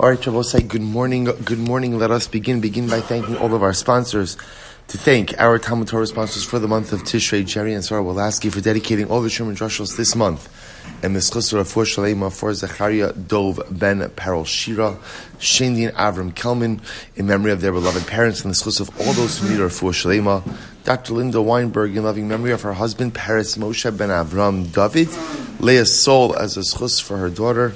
All right, Shabbos, say good morning. Good morning. Let us begin. Begin by thanking all of our sponsors. To thank our Talmud Torah sponsors for the month of Tishrei, Jerry and Sarah Wolasky for dedicating all the Sherman Drushos this month. And Mischusra for Shalema for Zecharya Dov Ben Perel Shira, Shendin Avram Kelman, in memory of their beloved parents, and the schus of all those who need her for Shalema. Dr. Linda Weinberg, in loving memory of her husband, Paris Moshe Ben Avram David, Leah Sol as a schus for her daughter.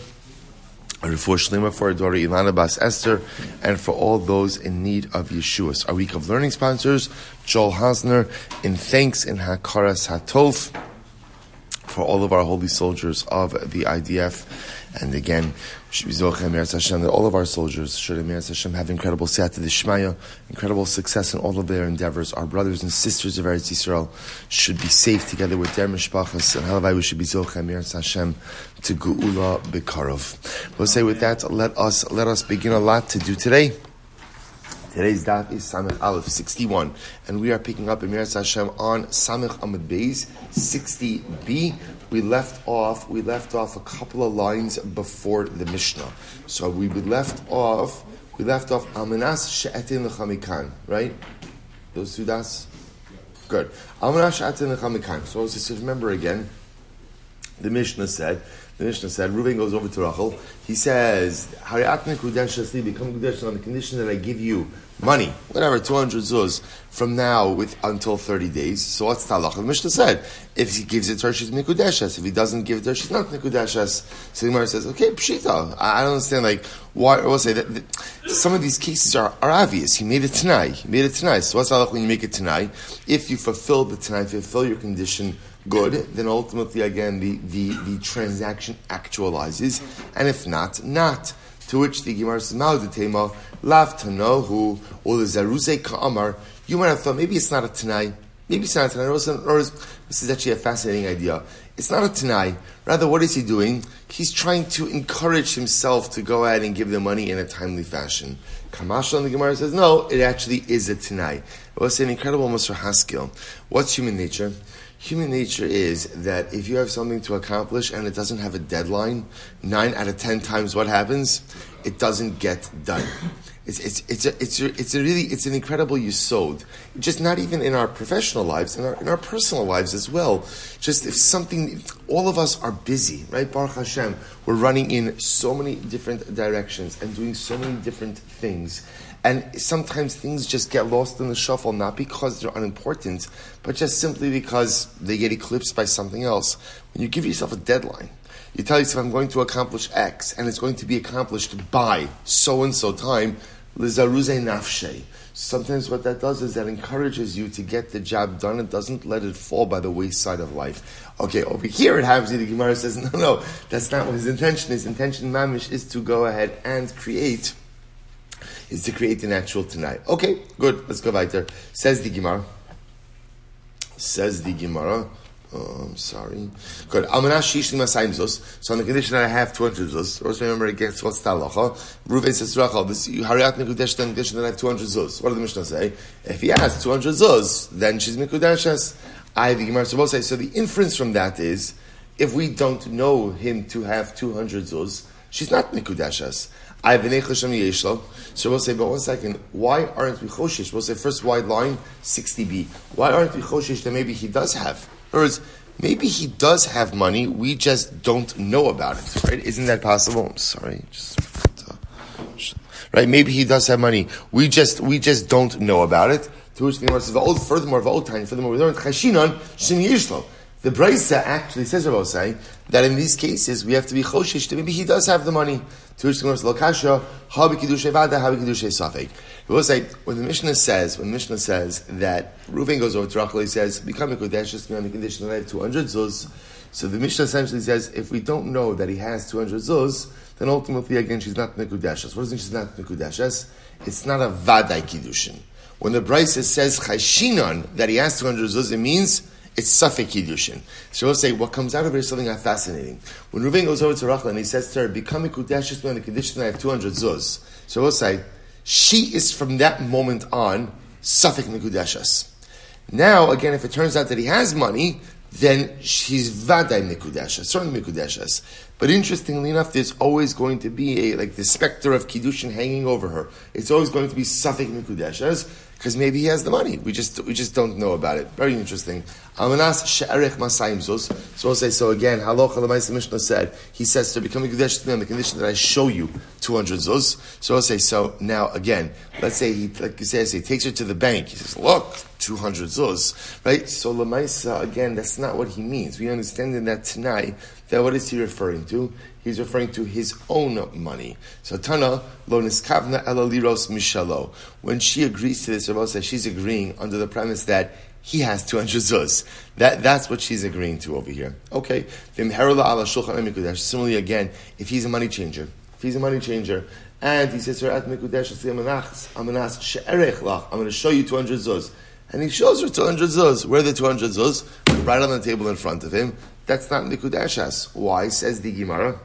Refuah Shlema for our daughter Ilana Bas Esther, and for all those in need of Yeshuas. Our week of learning sponsors, Joel Hosner, in thanks in Hakaras Hatov, for all of our holy soldiers of the IDF. And again, that all of our soldiers should Hashem have incredible siyata d'shmaya, incredible success in all of their endeavors. Our brothers and sisters of Eretz Yisrael should be safe together with their mishpachas, and halavai we should be zochem Hashem to geula bekarov. We'll say with that, let us let us begin a lot to do today. Today's daf is Samech Aleph 61, and we are picking up Emir Hashem on Samech Amud Beis 60b. We left off. We left off a couple of lines before the Mishnah. So we left off. We left off Almanas She'etin L'chamikan, right? Those two das. Good. Almanas She'etin L'chamikan. So just remember again. The Mishnah said the Mishnah said, Reuven goes over to Rachel. He says, Hariatne Kudesh become Kudesh on the condition that I give you money, whatever, 200 zuz, from now with until 30 days. So what's talach? The Mishnah said, if he gives it to her, she's Nikudeshes. If he doesn't give it to her, she's not Nikudeshes. So the Gemara says, okay, Pshita. I don't understand, like, why, I will say that, that, some of these cases are, are obvious. He made it tanai. He made it tanai. So what's talach when you make it tanai? If you fulfill the tanai, fulfill your condition, good, then ultimately again the, the, the transaction actualizes, and if not, not. To which the Gemara says, Ma'udetema, lav tanohu, or the Zaruse ka'amar, you might have thought maybe it's not a Tanai, maybe it's not a Tanai, or, this is actually a fascinating idea. It's not a Tanai. Rather, what is he doing? He's trying to encourage himself to go ahead and give the money in a timely fashion. Kamash on the Gemara says, no, it actually is a Tanai. It was an incredible Musar Haskell. What's human nature? Human nature is that if you have something to accomplish and it doesn't have a deadline, nine out of ten times what happens? It doesn't get done. It's, it's, it's, a, it's, a, it's a really, it's an incredible yisod. Just not even in our professional lives, in our, in our personal lives as well. Just if something, all of us are busy, right? Baruch Hashem, we're running in so many different directions and doing so many different things. And sometimes things just get lost in the shuffle, not because they're unimportant, but just simply because they get eclipsed by something else. When you give yourself a deadline, you tell yourself, I'm going to accomplish X, and it's going to be accomplished by so and so time. Sometimes what that does is that encourages you to get the job done and doesn't let it fall by the wayside of life. Okay, over here it happens the Gemara says, no, no, that's not what his intention is. Intention, mamish, is to go ahead and create is to create the natural tonight. Okay, good. Let's go weiter. Says the Gemara. Says the Gemara. Oh, I'm sorry. Good. So on the condition that I have 200 zuz, also remember again, what's the halacha? Ruven says Rachel, this Hariat Mikudesh, the condition that I have 200 zuz. What did the Mishnah say? If he has 200 zuz, then she's Mikudeshes. I, the Gemara will say, so the inference from that is, if we don't know him to have 200 zuz, she's not Mikudeshes. I have an echoshimnieshloh. So we'll say, but one second, why aren't we choshish? We'll say first wide line, 60b. Why aren't we choshish that maybe he does have? In other words, maybe he does have money, we just don't know about it, right? Isn't that possible? I'm sorry, just, right? Maybe he does have money. We just, we just don't know about it. To which the says, furthermore, of old time, furthermore, we learned chashinon shin yishlo. The Brisa actually says, Rabbi say, that in these cases we have to be choshish that maybe he does have the money. To which the Lokasha, habi kiddushay vada, habi kiddushay safek. Say, when the Mishnah says, when the Mishnah says that Reuven goes over to Rachel, he says, become a kodesh, just on the condition that I have 200 zuz. So the Mishnah essentially says, if we don't know that he has 200 zuz, then ultimately, again, she's not Nikudeshes. What does it mean she's not Nikudeshes? It's not a Vadai Kiddushin. When the Brisa says Chashinon, that he has 200 zuz, it means it's Safek Kiddushin. So we'll say what comes out of it is something fascinating. When Reuven goes over to Rachel and he says to her, "Become a Kudashis on the condition that I have 200 zuz." So we'll say she is from that moment on Safek Nikudashas. Now, again, if it turns out that he has money, then she's Vaday Nikudashas, certainly Nikudashas. But interestingly enough, there's always going to be a like the specter of kiddushin hanging over her. It's always going to be safek mikudeshes because maybe he has the money. We just we just don't know about it. Very interesting. Amanas she'erech masayim zuz. So we'll say so again. Halacha the Mishnah said he says to become a kudesh to me on the condition that I show you two hundred zuz. So we'll say so now again. Let's say he like you say, say he takes her to the bank. He says, look, two hundred zuz, right? So lemaisa again. That's not what he means. We understand in that tanai that what is he referring to? He's referring to his own money. So Tana lo niskavna ela liros mishalo. When she agrees to this, Rabbi says she's agreeing under the premise that he has 200 zuz. That, that's what she's agreeing to over here. Okay. Similarly, again, if he's a money changer, if he's a money changer, and he says to her, I'm going to show you 200 zuz. And he shows her 200 zuz. Where are the 200 zuz? Right on the table in front of him. That's not Nikudashas. Why? Says the Gemara.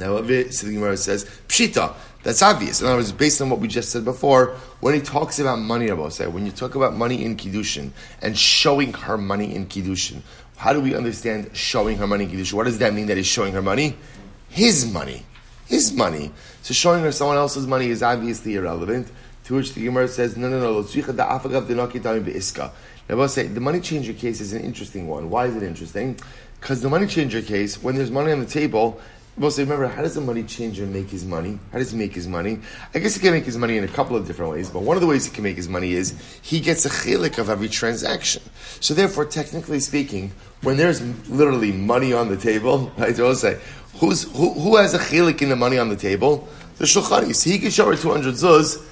Now, so the Gemara says, Pshita. That's obvious. In other words, based on what we just said before, when he talks about money, say, when you talk about money in Kiddushin and showing her money in Kiddushin, how do we understand showing her money in Kiddushin? What does that mean that he's showing her money? His money. His money. So showing her someone else's money is obviously irrelevant. To which the Gemara says, no, no, no. Now, I'll say the money changer case is an interesting one. Why is it interesting? Because the money changer case, when there's money on the table, most remember, how does the money changer make his money? How does he make his money? I guess he can make his money in a couple of different ways, but one of the ways he can make his money is he gets a chilik of every transaction. So therefore, technically speaking, when there's literally money on the table, I will say, who's, who, who has a chilik in the money on the table? The shulchani. So he can show her 200 zuz.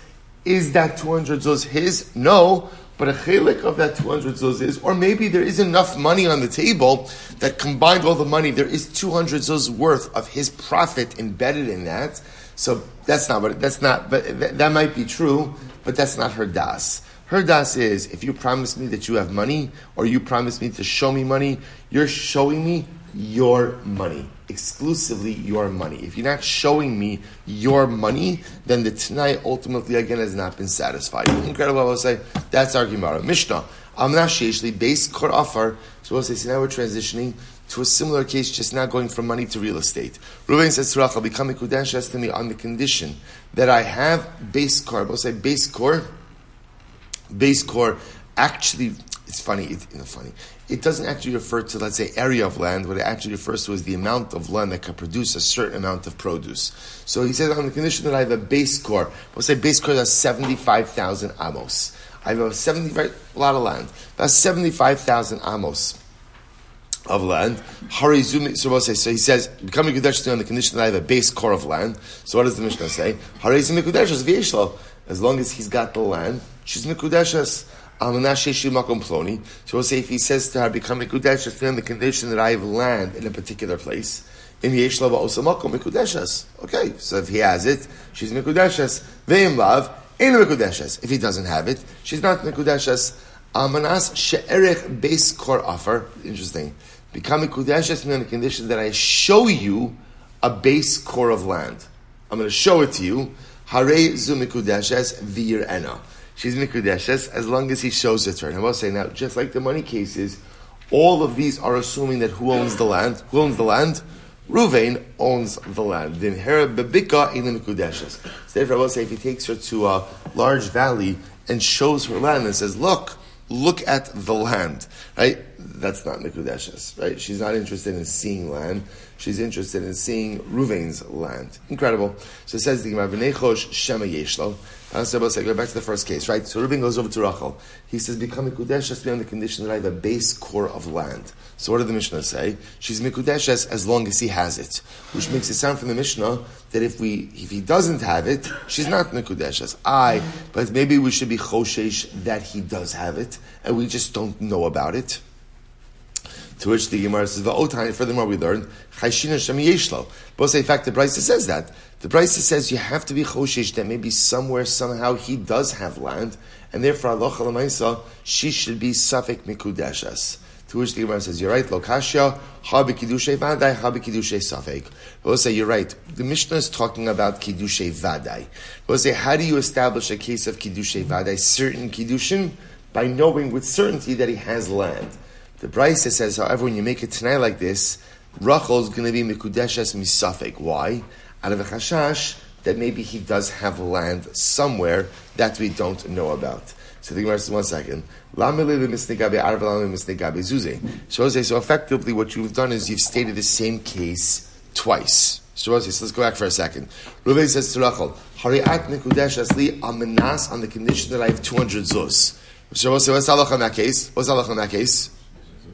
Is that 200 zuz his? No but a chelik of that 200 zuz is, or maybe there is enough money on the table that combined all the money, there is 200 zuz worth of his profit embedded in that. So that's not what, that's not, but th- that might be true, but that's not her das. Her das is, if you promise me that you have money, or you promise me to show me money, you're showing me your money exclusively your money. If you're not showing me your money, then the tanai ultimately again has not been satisfied. Incredible, I will say. That's our Gemara. Mishnah. Amna Sheshli, base Kor Afar. So we'll say, now we're transitioning to a similar case, just now going from money to real estate. Ruben says to Rachel, become a Kudash to me on the condition that I have base core. We'll say base core. Base core actually it's funny, it's you know, funny. It doesn't actually refer to, let's say, area of land. What it actually refers to is the amount of land that can produce a certain amount of produce. So he says, on the condition that I have a base core, we'll say base core has 75,000 amos. I have a 75, a lot of land. That's 75,000 amos of land. So he says, becoming Kudesh on the condition that I have a base core of land. So what does the Mishnah say? As long as he's got the land, she's Mikudeshes. So we'll say if he says to her, become Mikudesh, just on the condition that I have land in a particular place. In Yeshlava Osamakom Mikudeshes. Okay, so if he has it, she's Mikudeshes. Ve'im Lav, in Mikudeshes. If he doesn't have it, she's not Mikudeshes. Amanas She'erech Base Kor Offer. Interesting. Become Mikudeshes on the condition that I show you a base core of land. I'm going to show it to you. Hare Zu Mikudeshes Vir Ena she's mikudeshes as long as he shows it to her. And I will say now, just like the money cases, all of these are assuming that who owns the land? Who owns the land? Ruvain owns the land. Then her bebika in the mikudeshes. So therefore, I will say if he takes her to a large valley and shows her land and says, "Look, look at the land," right? That's not mikudeshes, right? She's not interested in seeing land. She's interested in seeing Ruvain's land. Incredible. So it says the Gemara, "V'nechosh shema yeshlo." Uh, so say, go back to the first case, right? So Reuben goes over to Rachel. He says, become Mikudesh just on the condition that I have a base core of land. So what did the Mishnah say? She's Mikudesh as long as he has it. Which makes it sound from the Mishnah that if we, if he doesn't have it, she's not Mikudesh I, but maybe we should be Choshesh that he does have it, and we just don't know about it. To which the Gemara says, "Va'otan." Furthermore, we learned Chayshina Shem Yeshlo. Both say, in fact, the Brisa says that. The Brisa says you have to be choshish that maybe somewhere somehow he does have land, and therefore Allah Chalamaisa she should be suffik mikudeshas. To which the Gemara says, "You're right, lokashya habi kiddushay vaday habi kiddushay safek." We'll say you're right. The Mishnah is talking about kiddushay vaday. We'll say, how do you establish a case of kiddushay vaday? Certain kiddushin by knowing with certainty that he has land. The Brisa says, however, when you make it tanai like this, Rachel is going to be Mikudeshes Misafek. Why? Out of a chashash that maybe he does have land somewhere that we don't know about. So the Gemara says, one second. So effectively, what you've done is you've stated the same case twice. So let's go back for a second. Reuven says to Rachel, Hariat Mikudesh Asli Amenas on the condition that I have 200 zuz. So what's halacha in that case? What's halacha in that case?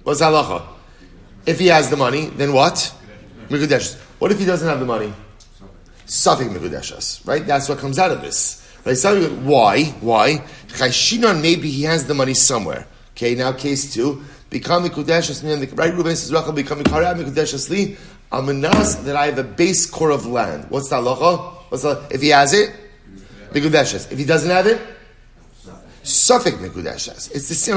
What's halacha? If he has the money, then what? What if he doesn't have the money? Safik Mikudeshas, right? That's what comes out of this. Right? Why? Why? Chayshinon, maybe he has the money somewhere. Okay, now case two. Become Mikudeshas, right? Reuven says, Rachel, become Mikudeshas li, Amanas, that I have a base core of land. What's the halacha? What's the, if he has it? Mikudeshas. If he doesn't have it? Safek Mikudeshas. It's the same,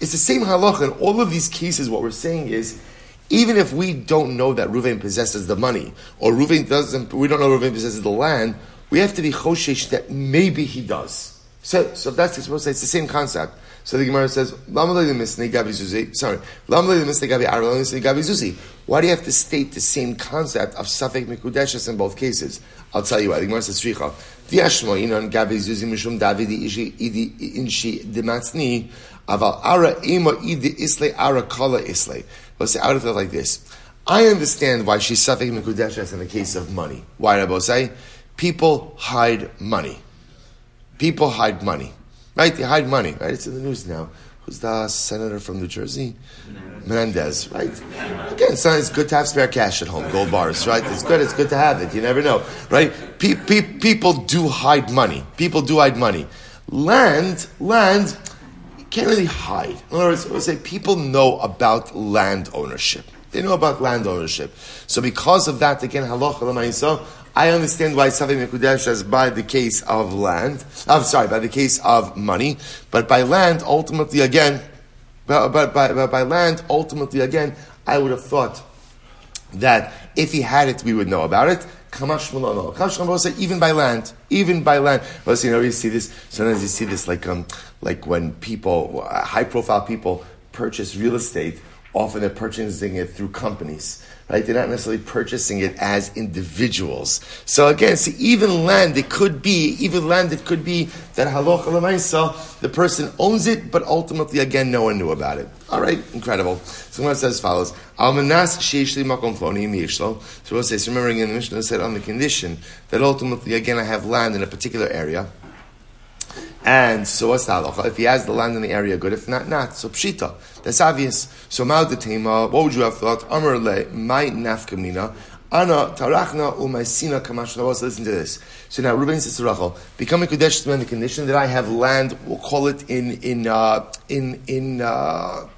it's the same halacha in all of these cases. What we're saying is, even if we don't know that Ruvain possesses the money, or Ruvain doesn't, we don't know Ruvain possesses the land, we have to be choshesh that maybe he does. So, so that's supposed to say it's the same concept. So the Gemara says, sorry, why do you have to state the same concept of Safek Mikudeshes in both cases? I'll tell you why. The Gemara says, Shricha, Aval ara idi isle ara kala isle. Let's say, I would have like this. I understand why she's suffering Mikudeshes in the case of money. Why, Rabbi say? People hide money. People hide money. Right? They hide money. Right? It's in the news now. Who's the senator from New Jersey? Menendez, right? Again, it's good to have spare cash at home, gold bars, right? It's good, it's good to have it. You never know, right? Pe- pe- people do hide money. People do hide money. Land, land, can't really hide. In other words, I would say people know about land ownership. They know about land ownership. So because of that, again, halacha I understand why Safek Mekudesh is by the case of land. I'm sorry, by the case of money. But by land, ultimately, again, but, but, by, by land, ultimately, again, I would have thought that if he had it, we would know about it. Kamash. Kamash even by land, even by land. Well, you know, you see this. Sometimes you see this, like um, like when people, high profile people, purchase real estate. Often they're purchasing it through companies right? They're not necessarily purchasing it as individuals. So again, see, even land, it could be, even land, it could be that halocha lemaisa, the person owns it, but ultimately, again, no one knew about it. All right, incredible. So it says as follows: Almanas sheishli makom miyishlo. So we'll say, remembering in the Mishnah said on the condition that ultimately, again, I have land in a particular area. And so what's the halacha? If he has the land in the area, good. If not, not. So pshita. That's obvious. So ma'odetema, what would you have thought? Amr le, my nafkamina. Ana tarachna umaisina kamash Listen to this. So now Reuben says to Rachel, become a kodesh to the condition that I have land. We'll call it in in uh, in in uh,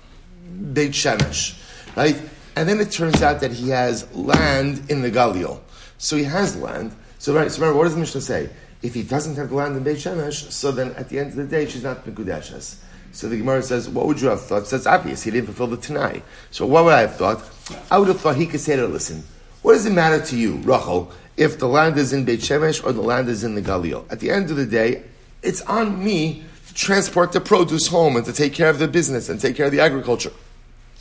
Beit Shemesh, right? And then it turns out that he has land in the Galil. So he has land. So right. So remember, what does the Mishnah say? If he doesn't have the land in Beit Shemesh, so then at the end of the day, she's not Mekudeshes. So the Gemara says, what would you have thought? So it's obvious, he didn't fulfill the Tanai. So what would I have thought? I would have thought he could say to her, listen, what does it matter to you, Rachel, if the land is in Beit Shemesh or the land is in the Galil? At the end of the day, it's on me to transport the produce home and to take care of the business and take care of the agriculture.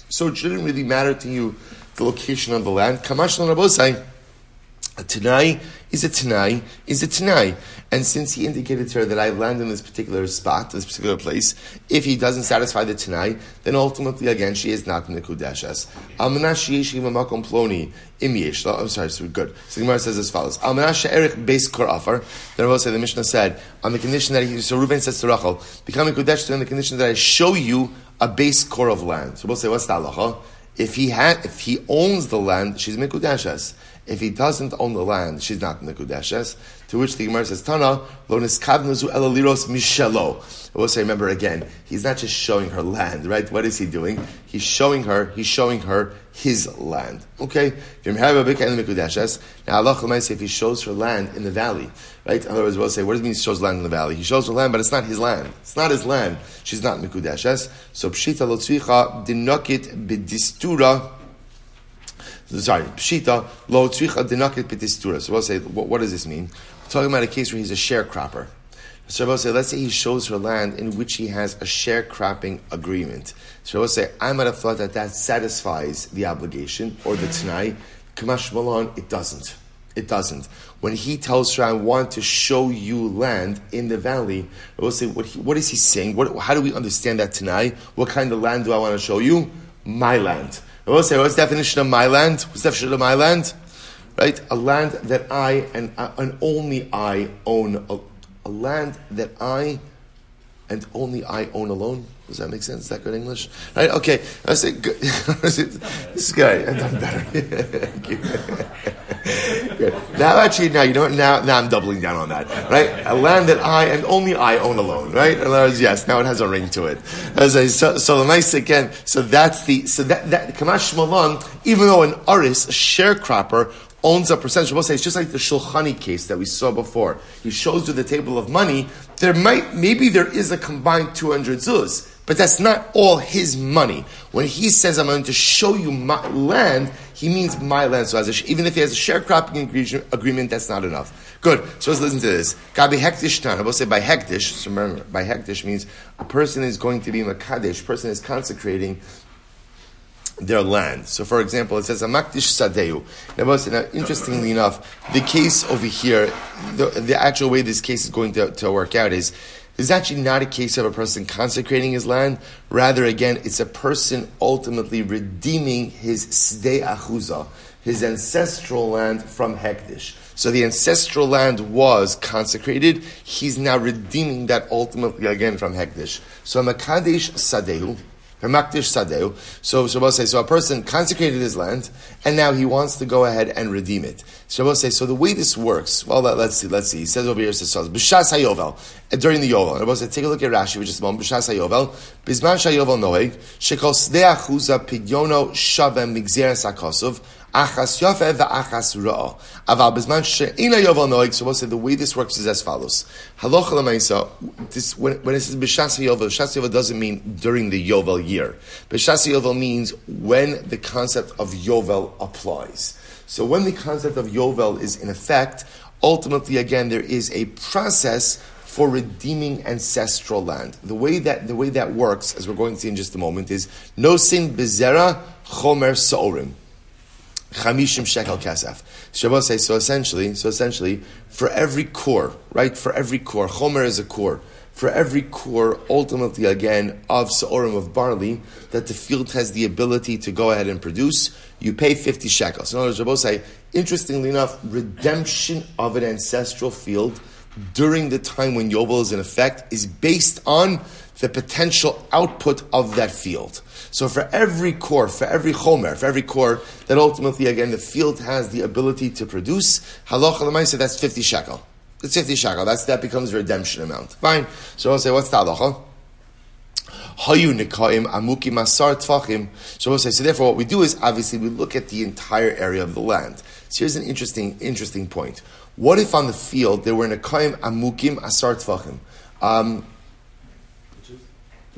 So it shouldn't really matter to you the location of the land. Kamash Rabosai, a Tanai is a Tanai, is a Tanai. And since he indicated to her that I land in this particular spot, this particular place, if he doesn't satisfy the Tanai, then ultimately, again, she is not Nikudeshes. ploni I'm sorry, so we're good. So the Gemara says as follows. Almanash Erich base kor afar. Then say the Mishnah said, on the condition that he, so Reuven says to Rachel, becoming Kudesh on the condition that I show you a base core of land. So we'll say, what's the halacha? If he had, if he owns the land, she's Mikudeshes. If he doesn't own the land, she's not Nekudeshes. To which the Gemara says, Tana, lo niskavnuzu elaliros mishelo. I will say, remember again, he's not just showing her land, right? What is he doing? He's showing her, he's showing her his land. Okay? Now, Allah say if he shows her land in the valley, right? In other words, we'll say, what does it mean he shows land in the valley? He shows her land, but it's not his land. It's not his land. She's not Mikudeshes. So, pshita lo tzvicha dinokit bidistura sorry, pshita lo tzricha dinakit pitistura. So we'll say, what, what, does this mean? We're talking about a case where he's a sharecropper. So say, let's say he shows her land in which he has a sharecropping agreement. So we'll say, I might have thought that that satisfies the obligation or the t'nai. Kamash Malon, it doesn't. It doesn't. When he tells her, I want to show you land in the valley, I will say, what, he, what is he saying? What, how do we understand that tanai? What kind of land do I want to show you? My land. I will say, what's the definition of my land? What's the definition of my land? Right? A land that I and, and only I own. A, a land that I and only I own alone. Does that make sense? Is that good English? Right? Okay. I say good. this guy. I've done better. good. Now, actually, now you know what? Now, now I'm doubling down on that. Right? A land that I and only I own alone. Right? In other words, yes. Now it has a ring to it. I, so, so the nice again. So that's the so that that Kamash Malan. Even though an aris, a sharecropper, owns a percentage. We'll say it's just like the Shulchani case that we saw before. He shows you the table of money. There might, maybe there is a combined 200 zuz, but that's not all his money. When he says, I'm going to show you my land, he means my land. So a, even if he has a sharecropping agreement, that's not enough. Good. So let's listen to this. Gabi hektish tan. I will say by hektish. So remember, by hektish means a person is going to be makadesh. Person is consecrating their land. So, for example, it says Amakdish Sadeu. Now, interestingly enough, the case over here, the, the actual way this case is going to, to work out is this is actually not a case of a person consecrating his land. Rather, again, it's a person ultimately redeeming his Sdei Achuza, his ancestral land from Hekdish. So the ancestral land was consecrated. He's now redeeming that ultimately again from Hekdish. So Makadesh Sadeu, so, Shabbos says, so a person consecrated his land, and now he wants to go ahead and redeem it. Shabbos says, so the way this works, well, let, us see, let's see. He says over here, says, B'shas HaYovel, uh, during the Yovel. Shabbos says, take a look at Rashi, which is moment, B'shas HaYovel, Bizman ShaYovel Noeg, Shekol Sdei Achuza Pidyono Shavem Migzeres HaKosov, Achas Ra'ah. Aval She'ina Yovel Noeg, so we'll say the way this works is as follows. Halacha L'maisa, when, when it says B'shas Yovel, B'shas Yovel doesn't mean during the Yovel year. B'shas Yovel means when the concept of Yovel applies. So when the concept of Yovel is in effect, ultimately again there is a process for redeeming ancestral land. The way that the way that works, as we're going to see in just a moment, is no sin bezera chomer saorim. Chamishim shekel kesef. Shabbos says so. Essentially, so essentially, for every core, right? For every core, chomer is a core. For every core, ultimately again of saorim of barley that the field has the ability to go ahead and produce, you pay fifty shekels. In other words, Shabbos say, interestingly enough, redemption of an ancestral field during the time when Yovel is in effect is based on the potential output of that field. So for every core, for every chomer, for every core that ultimately, again, the field has the ability to produce, halacha l'maisa, that's 50 shekel. It's 50 shekel. That's, that becomes redemption amount. Fine. So I'll say, what's the halacha? So we'll say, so therefore what we do is obviously we look at the entire area of the land. So here's an interesting, interesting point. What if on the field there were nikaim amukim asar tfachim? Um,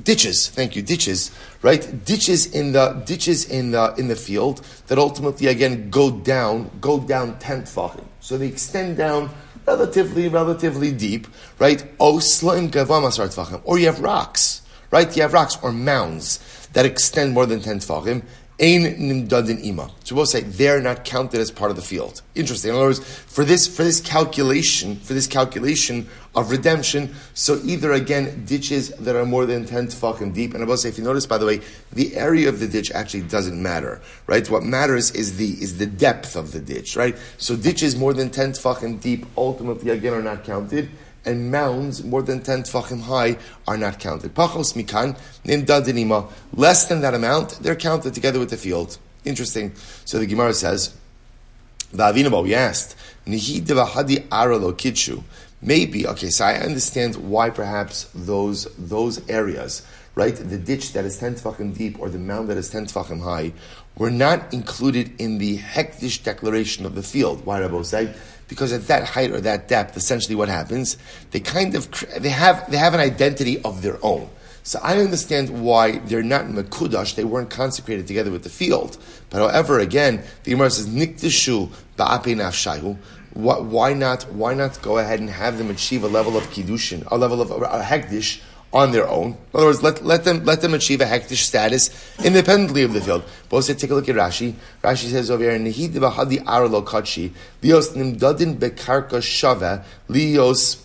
ditches. Thank you, ditches. Right, ditches in the ditches in the in the field that ultimately again go down, go down ten tefachim. So they extend down relatively, relatively deep. Right. Or you have rocks. Right, you have rocks or mounds that extend more than ten tefachim. Ein nimdadin ima. So we'll say they're not counted as part of the field. Interesting. In other words, for this for this calculation, for this calculation of redemption, so either again ditches that are more than ten tefachim deep, and I will say, if you notice, by the way, the area of the ditch actually doesn't matter, right? What matters is the is the depth of the ditch, right? So ditches more than ten tefachim deep ultimately again are not counted and mounds more than 10 tfachim high are not counted. Pachos mikan, nimdadinima, less than that amount, they're counted together with the field. Interesting. So the Gemara says, Va'avinaba, we asked, Nihi devahadi aralo kitshu. Maybe, okay, so I understand why perhaps those, those areas, right, the ditch that is 10 tfachim deep or the mound that is 10 tfachim high, were not included in the hektish declaration of the field. Why, Rabbi say? because at that height or that depth, essentially what happens, they kind of, they have, they have an identity of their own. So I understand why they're not mekudash, they weren't consecrated together with the field. But however, again, the Gemara says, nikdeshu ba'ape nafshayu. why not? Why not go ahead and have them achieve a level of kiddushin, a level of a, hektish on their own? In other words, let, let them let them achieve a hektish status independently of the field. But also take a look at Rashi. Rashi says over here, "Nehid b'hadi arlo kachi lios nimdadin bekarka shava lios."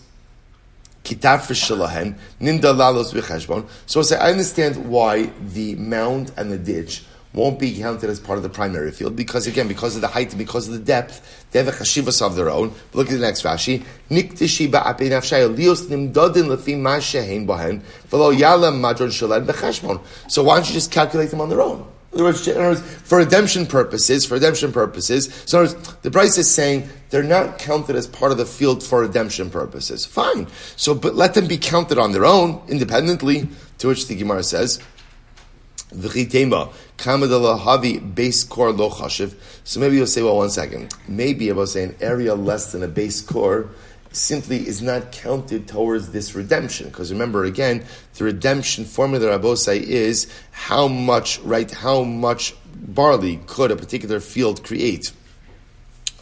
Kitaf shalahen ninda lalos. So I say I understand why the mound and the ditch won't be counted as part of the primary field because again, because of the height because of the depth, they have a chashivas of their own. Look at the next Rashi. Niktishi ba'apei nafshay lios nimdodin lefi ma shehein bahen v'lo yalam madron shalad b'cheshbon. So why don't you just calculate them on their own? In other, words, in other words, for redemption purposes, for redemption purposes, so words, the price is saying they're not counted as part of the field for redemption purposes. Fine. So, but let them be counted on their own, independently, to which the Gemara says, V'chitema, havi base core lo chashiv. So maybe you'll say, well, one second. Maybe I will say an area less than a base core simply is not counted towards this redemption. Because remember, again, the redemption formula Rabosai is how much, right, how much barley could a particular field create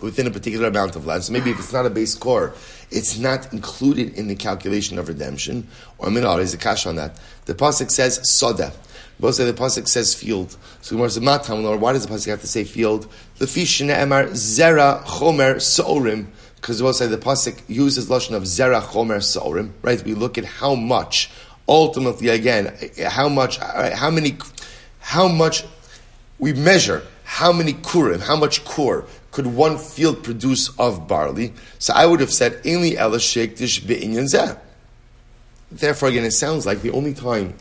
within a particular amount of land. So maybe if it's not a base core, it's not included in the calculation of redemption. Or minar is a cash on that. The pasuk says soda. Both say the pasuk says field. So Gemara says, "Matam why does the pasuk have to say field?" The fish emar zera chomer sorim. Because both say the pasuk uses lashon of zera chomer sorim. Right? We look at how much. Ultimately, again, how much? How many? How much? We measure how many kurim, how much kur could one field produce of barley? So I would have said, "Inli elashek dish be'inyan zeh." Therefore, again, it sounds like the only time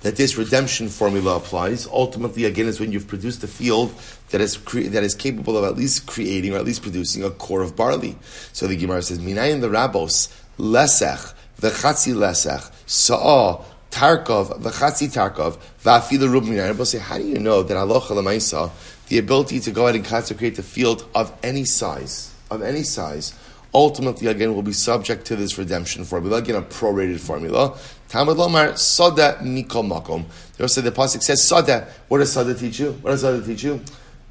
that this redemption formula applies. Ultimately, again, is when you've produced a field that is cre- that is capable of at least creating or at least producing a core of barley. So the Gemara says, "Minayin the rabos lesech v'chatzi lesech sa'a." Tarkov, v'chatzi Tarkov, v'afila rubin say, how do you know that Allah the ability to go ahead and consecrate the field of any size, of any size, ultimately again will be subject to this redemption formula, again a prorated formula. Talmud Lomar Sada Mikol Makom. They also the pasuk says Sada. What does Sada teach you? What does Sada teach you?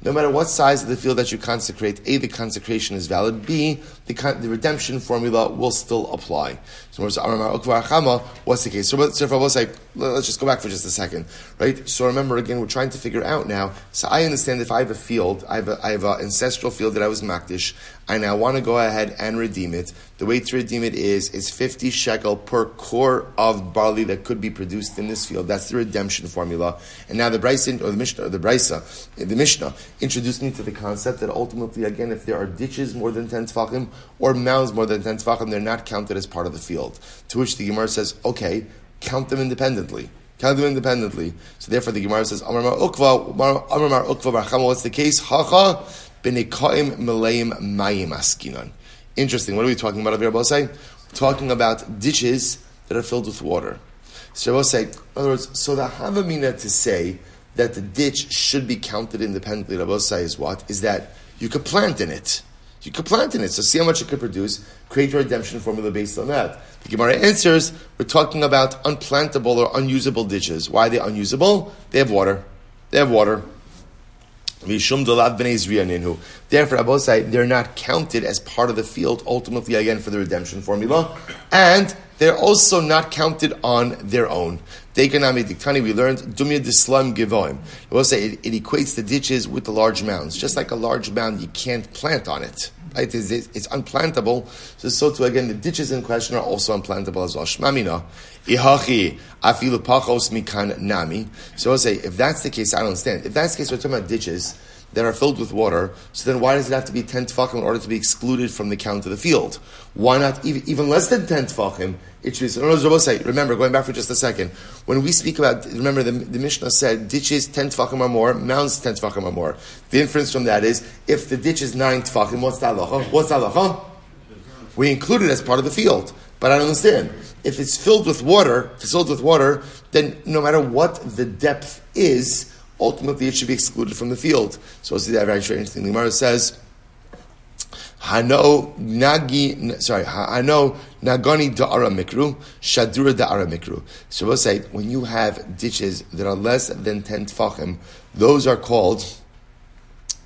No matter what size of the field that you consecrate, A, the consecration is valid, B, the, the redemption formula will still apply. So, what's the case? So, so say, let's just go back for just a second, right? So, remember again, we're trying to figure out now. So, I understand if I have a field, I have, a, I have an ancestral field that I was makdish, and I now want to go ahead and redeem it. The way to redeem it is is 50 shekel per core of barley that could be produced in this field. That's the redemption formula. And now the Brisa or the Mishnah or the Brisa, the Mishnah introduced me to the concept that ultimately, again, if there are ditches more than 10 tefachim or mounds more than 10 tefachim, they're not counted as part of the field. To which the Gemara says, okay, count them independently. Count them independently. So therefore, the Gemara says, Amar Ukva, Amar Ukva What's the case? Hacha Benikaim Meleim Mayim Askinon. Interesting. What are we talking about over here, We're talking about ditches that are filled with water. So say, in other words, so the Havamina to say that the ditch should be counted independently, Rabbi Rabbosai is what? Is that you could plant in it. You could plant in it. So see how much it could produce. Create your redemption formula based on that. The Gemara answers, we're talking about unplantable or unusable ditches. Why are they unusable? They have water. They have water. Therefore, Abosai, they're not counted as part of the field, ultimately, again, for the redemption formula. And they're also not counted on their own. Dekanami Diktani, we learned Dumya Dislam Givoim. I will say it, it, equates the ditches with the large mounds. Just like a large mound, you can't plant on it. Right? It's, it's unplantable. So, so too, again, the ditches in question are also unplantable as well. Shmamina. Ihachi afilu pachos mikan nami. So I'll say, if that's the case, I don't understand. If that's the case, we're talking about ditches that are filled with water. So then why does it have to be 10 tefachim in order to be excluded from the count of the field? Why not even, even less than 10 tefachim? It should be, say, remember, going back for just a second, when we speak about, remember the, the Mishnah said ditches 10 tefachim or more, mounds 10 tefachim or more. The inference from that is, if the ditch is 9 tefachim, what's the halacha? What's the halacha? We include it as part of the field. But I don't understand. If it's filled with water, if it's filled with water, then no matter what the depth is, ultimately it should be excluded from the field. So see that very thing. The Gemara says, Hano nagi sorry hano nagani da'ara mikru shadura da'ara mikru. So we'll say when you have ditches that are less than ten tfachim, those are called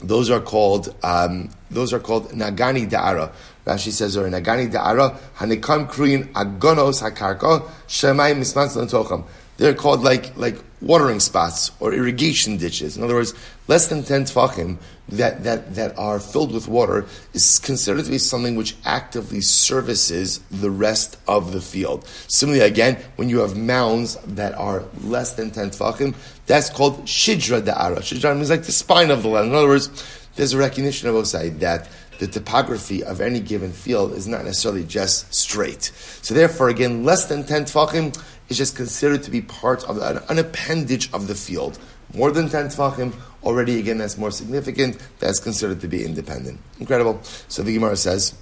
those are called um, those are called nagani da'ara. Rashi says, or nagani da'ara hanikam kruin agonos hakarka shemai mismans lantocham. They're called like like watering spots or irrigation ditches. In other words, less than ten tefachim that, that, that are filled with water is considered to be something which actively services the rest of the field. Similarly, again, when you have mounds that are less than ten tefachim, that's called shidra da'ara. Shidra means like the spine of the land. In other words, there's a recognition of Osai that the topography of any given field is not necessarily just straight. So therefore, again, less than 10 tefachim is just considered to be part of an, appendage of the field. More than 10 tefachim, already again that's more significant, that's considered to be independent. Incredible. So the Gemara says,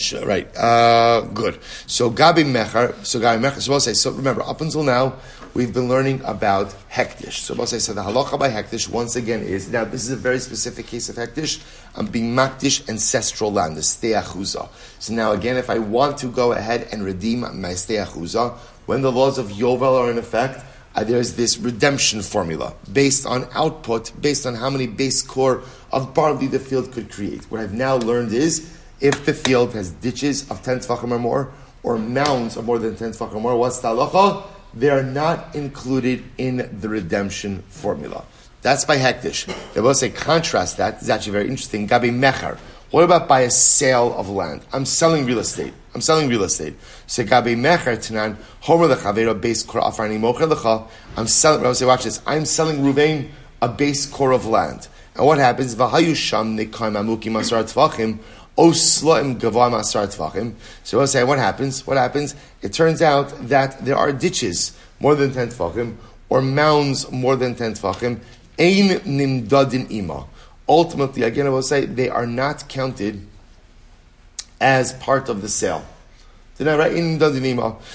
Sure, right. Uh, good. So Gabi Mecher, so Gabi Mecher, so we'll say, so remember, up until now, we've been learning about Hektish. So we'll say, so the halacha by Hektish, once again, is, now this is a very specific case of Hektish, I'm being Makdish ancestral land, the Steachuza. So now again, if I want to go ahead and redeem my Steachuza, when the laws of Yovel are in effect, uh, there's this redemption formula based on output, based on how many base core of barley the field could create. What I've now learned is if the field has ditches of 10 tefachim or more, or mounds of more than 10 tefachim or more, what's the halacha? They are not included in the redemption formula. That's by hektish. They will say contrast that. Is actually very interesting. Gabi mecher. What about by a sale of land? I'm selling real estate. I'm selling real estate. I'm selling. I say, watch this. I'm selling Ruvain a base core of land. And what happens? So we'll say, what happens? What happens? It turns out that there are ditches more than ten tvachim or mounds more than ten tvachim. Ein nimdadin ima ultimately, again, I will say, they are not counted as part of the sale. They're not right in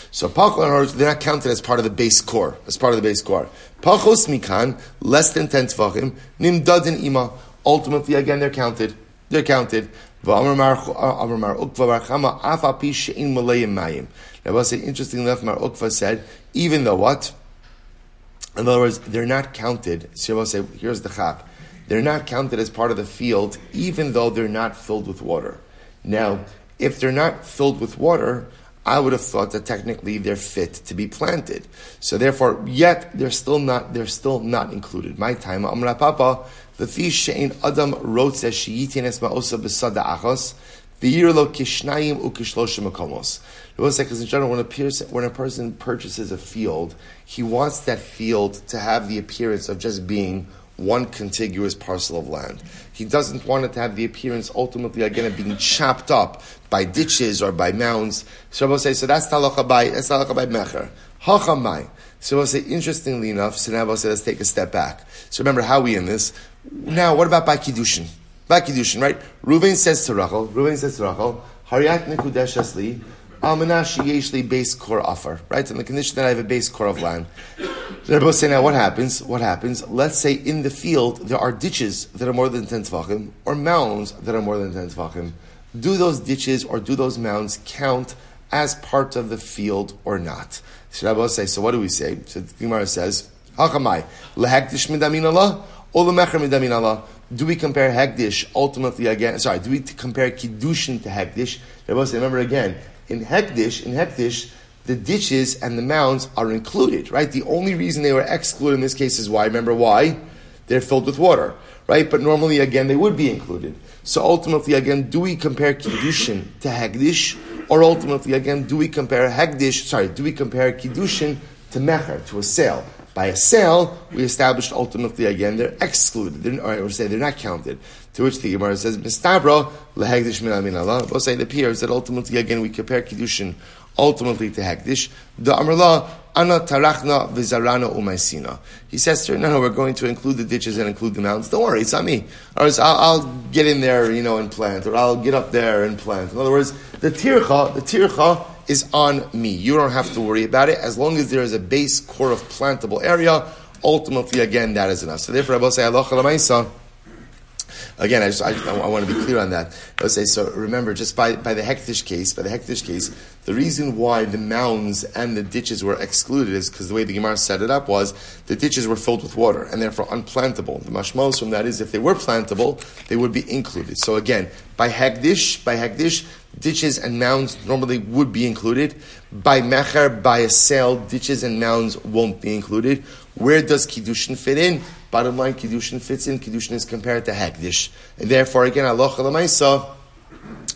So they're not counted as part of the base core, as part of the base core. Pachos mikan, less than ten tefachim, nimdadin ima. Ultimately, again, they're counted. They're counted. Uh, now, I will say, interesting enough, Mar Ukva said, even though what? In other words, they're not counted. So here's the chap they're not counted as part of the field, even though they're not filled with water. Now, if they're not filled with water, I would have thought that technically they're fit to be planted. So therefore, yet they're still not they're still not included. My time, Amra Papa, the fish shein Adam wrote says sheyitin esma osa besada achos. V'yirlo kishnayim ukishloshim makomos. Because in general, when a, person, when a person purchases a field, he wants that field to have the appearance of just being one contiguous parcel of land. He doesn't want it to have the appearance ultimately again of being chopped up by ditches or by mounds. So say, so that's talacha by that's talacha by mecher. Hachamai. So we'll say, interestingly enough, so now say, let's take a step back. So remember how we in this. Now, what about by kiddushin? By kiddushin, right? Ruvain says to Rachel, Ruvain says to Rachel, Haryat nekudesh asli, almanash yeshli base core offer, right? On the condition that I have a base core of land. They're both saying now what happens? What happens? Let's say in the field there are ditches that are more than 10 tefachim or mounds that are more than 10 tefachim. Do those ditches or do those mounds count as part of the field or not? So Rabbi say, so what do we say? So the Gemara says, Hachamai, lehekdish midamin Allah, or lemecher midamin Allah. Do we compare hekdish ultimately again? Sorry, do we compare kiddushin to hekdish? Rabbi say, remember again, in hekdish, in hekdish, the ditches and the mounds are included, right? The only reason they were excluded in this case is why? Remember why? They're filled with water, right? But normally, again, they would be included. So ultimately, again, do we compare Kiddushin to Hagdish? Or ultimately, again, do we compare Hagdish, sorry, do we compare Kiddushin to Mecher, to a sale? By a sale, we established ultimately again they're excluded, they're, or say they're not counted. To which the Gemara says, "Mistabra lehegdish min amin Allah." We'll say it appears that ultimately again we compare kiddushin ultimately to Hekdish. The Amrullah, Ana Tarachna Vizarana Umaisina. He says to her, no, we're going to include the ditches and include the mountains. Don't worry, it's on me. Or I'll, I'll, get in there, you know, and plant, or I'll get up there and plant. In other words, the tircha, the tircha is on me. You don't have to worry about it. As long as there is a base core of plantable area, ultimately, again, that is enough. So therefore, I will say, Allah Again, I, just, I, I, want to be clear on that. I say so. Remember, just by, by the hektish case, by the hektish case, the reason why the mounds and the ditches were excluded is because the way the Gemara set it up was the ditches were filled with water and therefore unplantable. The mashmos from that is if they were plantable, they would be included. So again, by hektish, by hektish, ditches and mounds normally would be included. By mecher, by a sale, ditches and mounds won't be included. Where does kiddushin fit in? Bottom line, Kiddushin fits in. Kiddushin is compared to Hekdish. And therefore, again, Allah Lamaisa,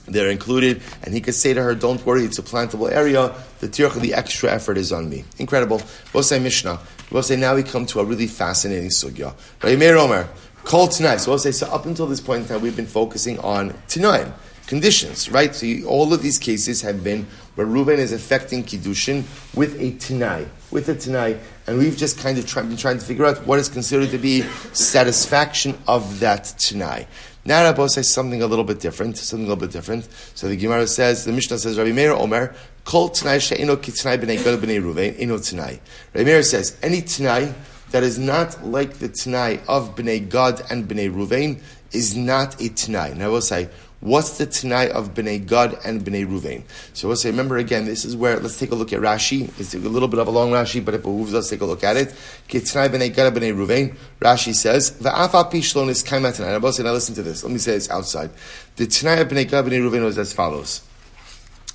they're included, and he could say to her, Don't worry, it's a plantable area. The tirch, the extra effort is on me. Incredible. We'll say Mishnah. We'll say now we come to a really fascinating sugya. Meir Omer, call tanai. So we'll say, so up until this point in time, we've been focusing on tanai conditions, right? So all of these cases have been where Reuven is affecting Kiddushin with a Tanai, with a Tanai, and we've just kind of been trying to figure out what is considered to be satisfaction of that Tanai. Now Rabbi says something a little bit different, something a little bit different. So the Gemara says, the Mishnah says, Rabbi Meir Omer, Kol Tanai she'ino ki Tanai b'nei Gad b'nei Reuven, ino Tanai. Rabbi Meir says, any Tanai that is not like the Tanai of b'nei Gad and b'nei Reuven is not a Tanai. Now I will say, What's the Tanai of Bnei Gad and Bnei Ruvain? So we'll say, remember again, this is where, let's take a look at Rashi. It's a little bit of a long Rashi, but it behooves us to take a look at it. Tanai Bnei Gad Bnei Ruvain. Rashi says, Va'afa pishlon is kaimat Tanai. Now, listen to this. Let me say this outside. The Tanai of Bnei Gad Bnei Ruvain was as follows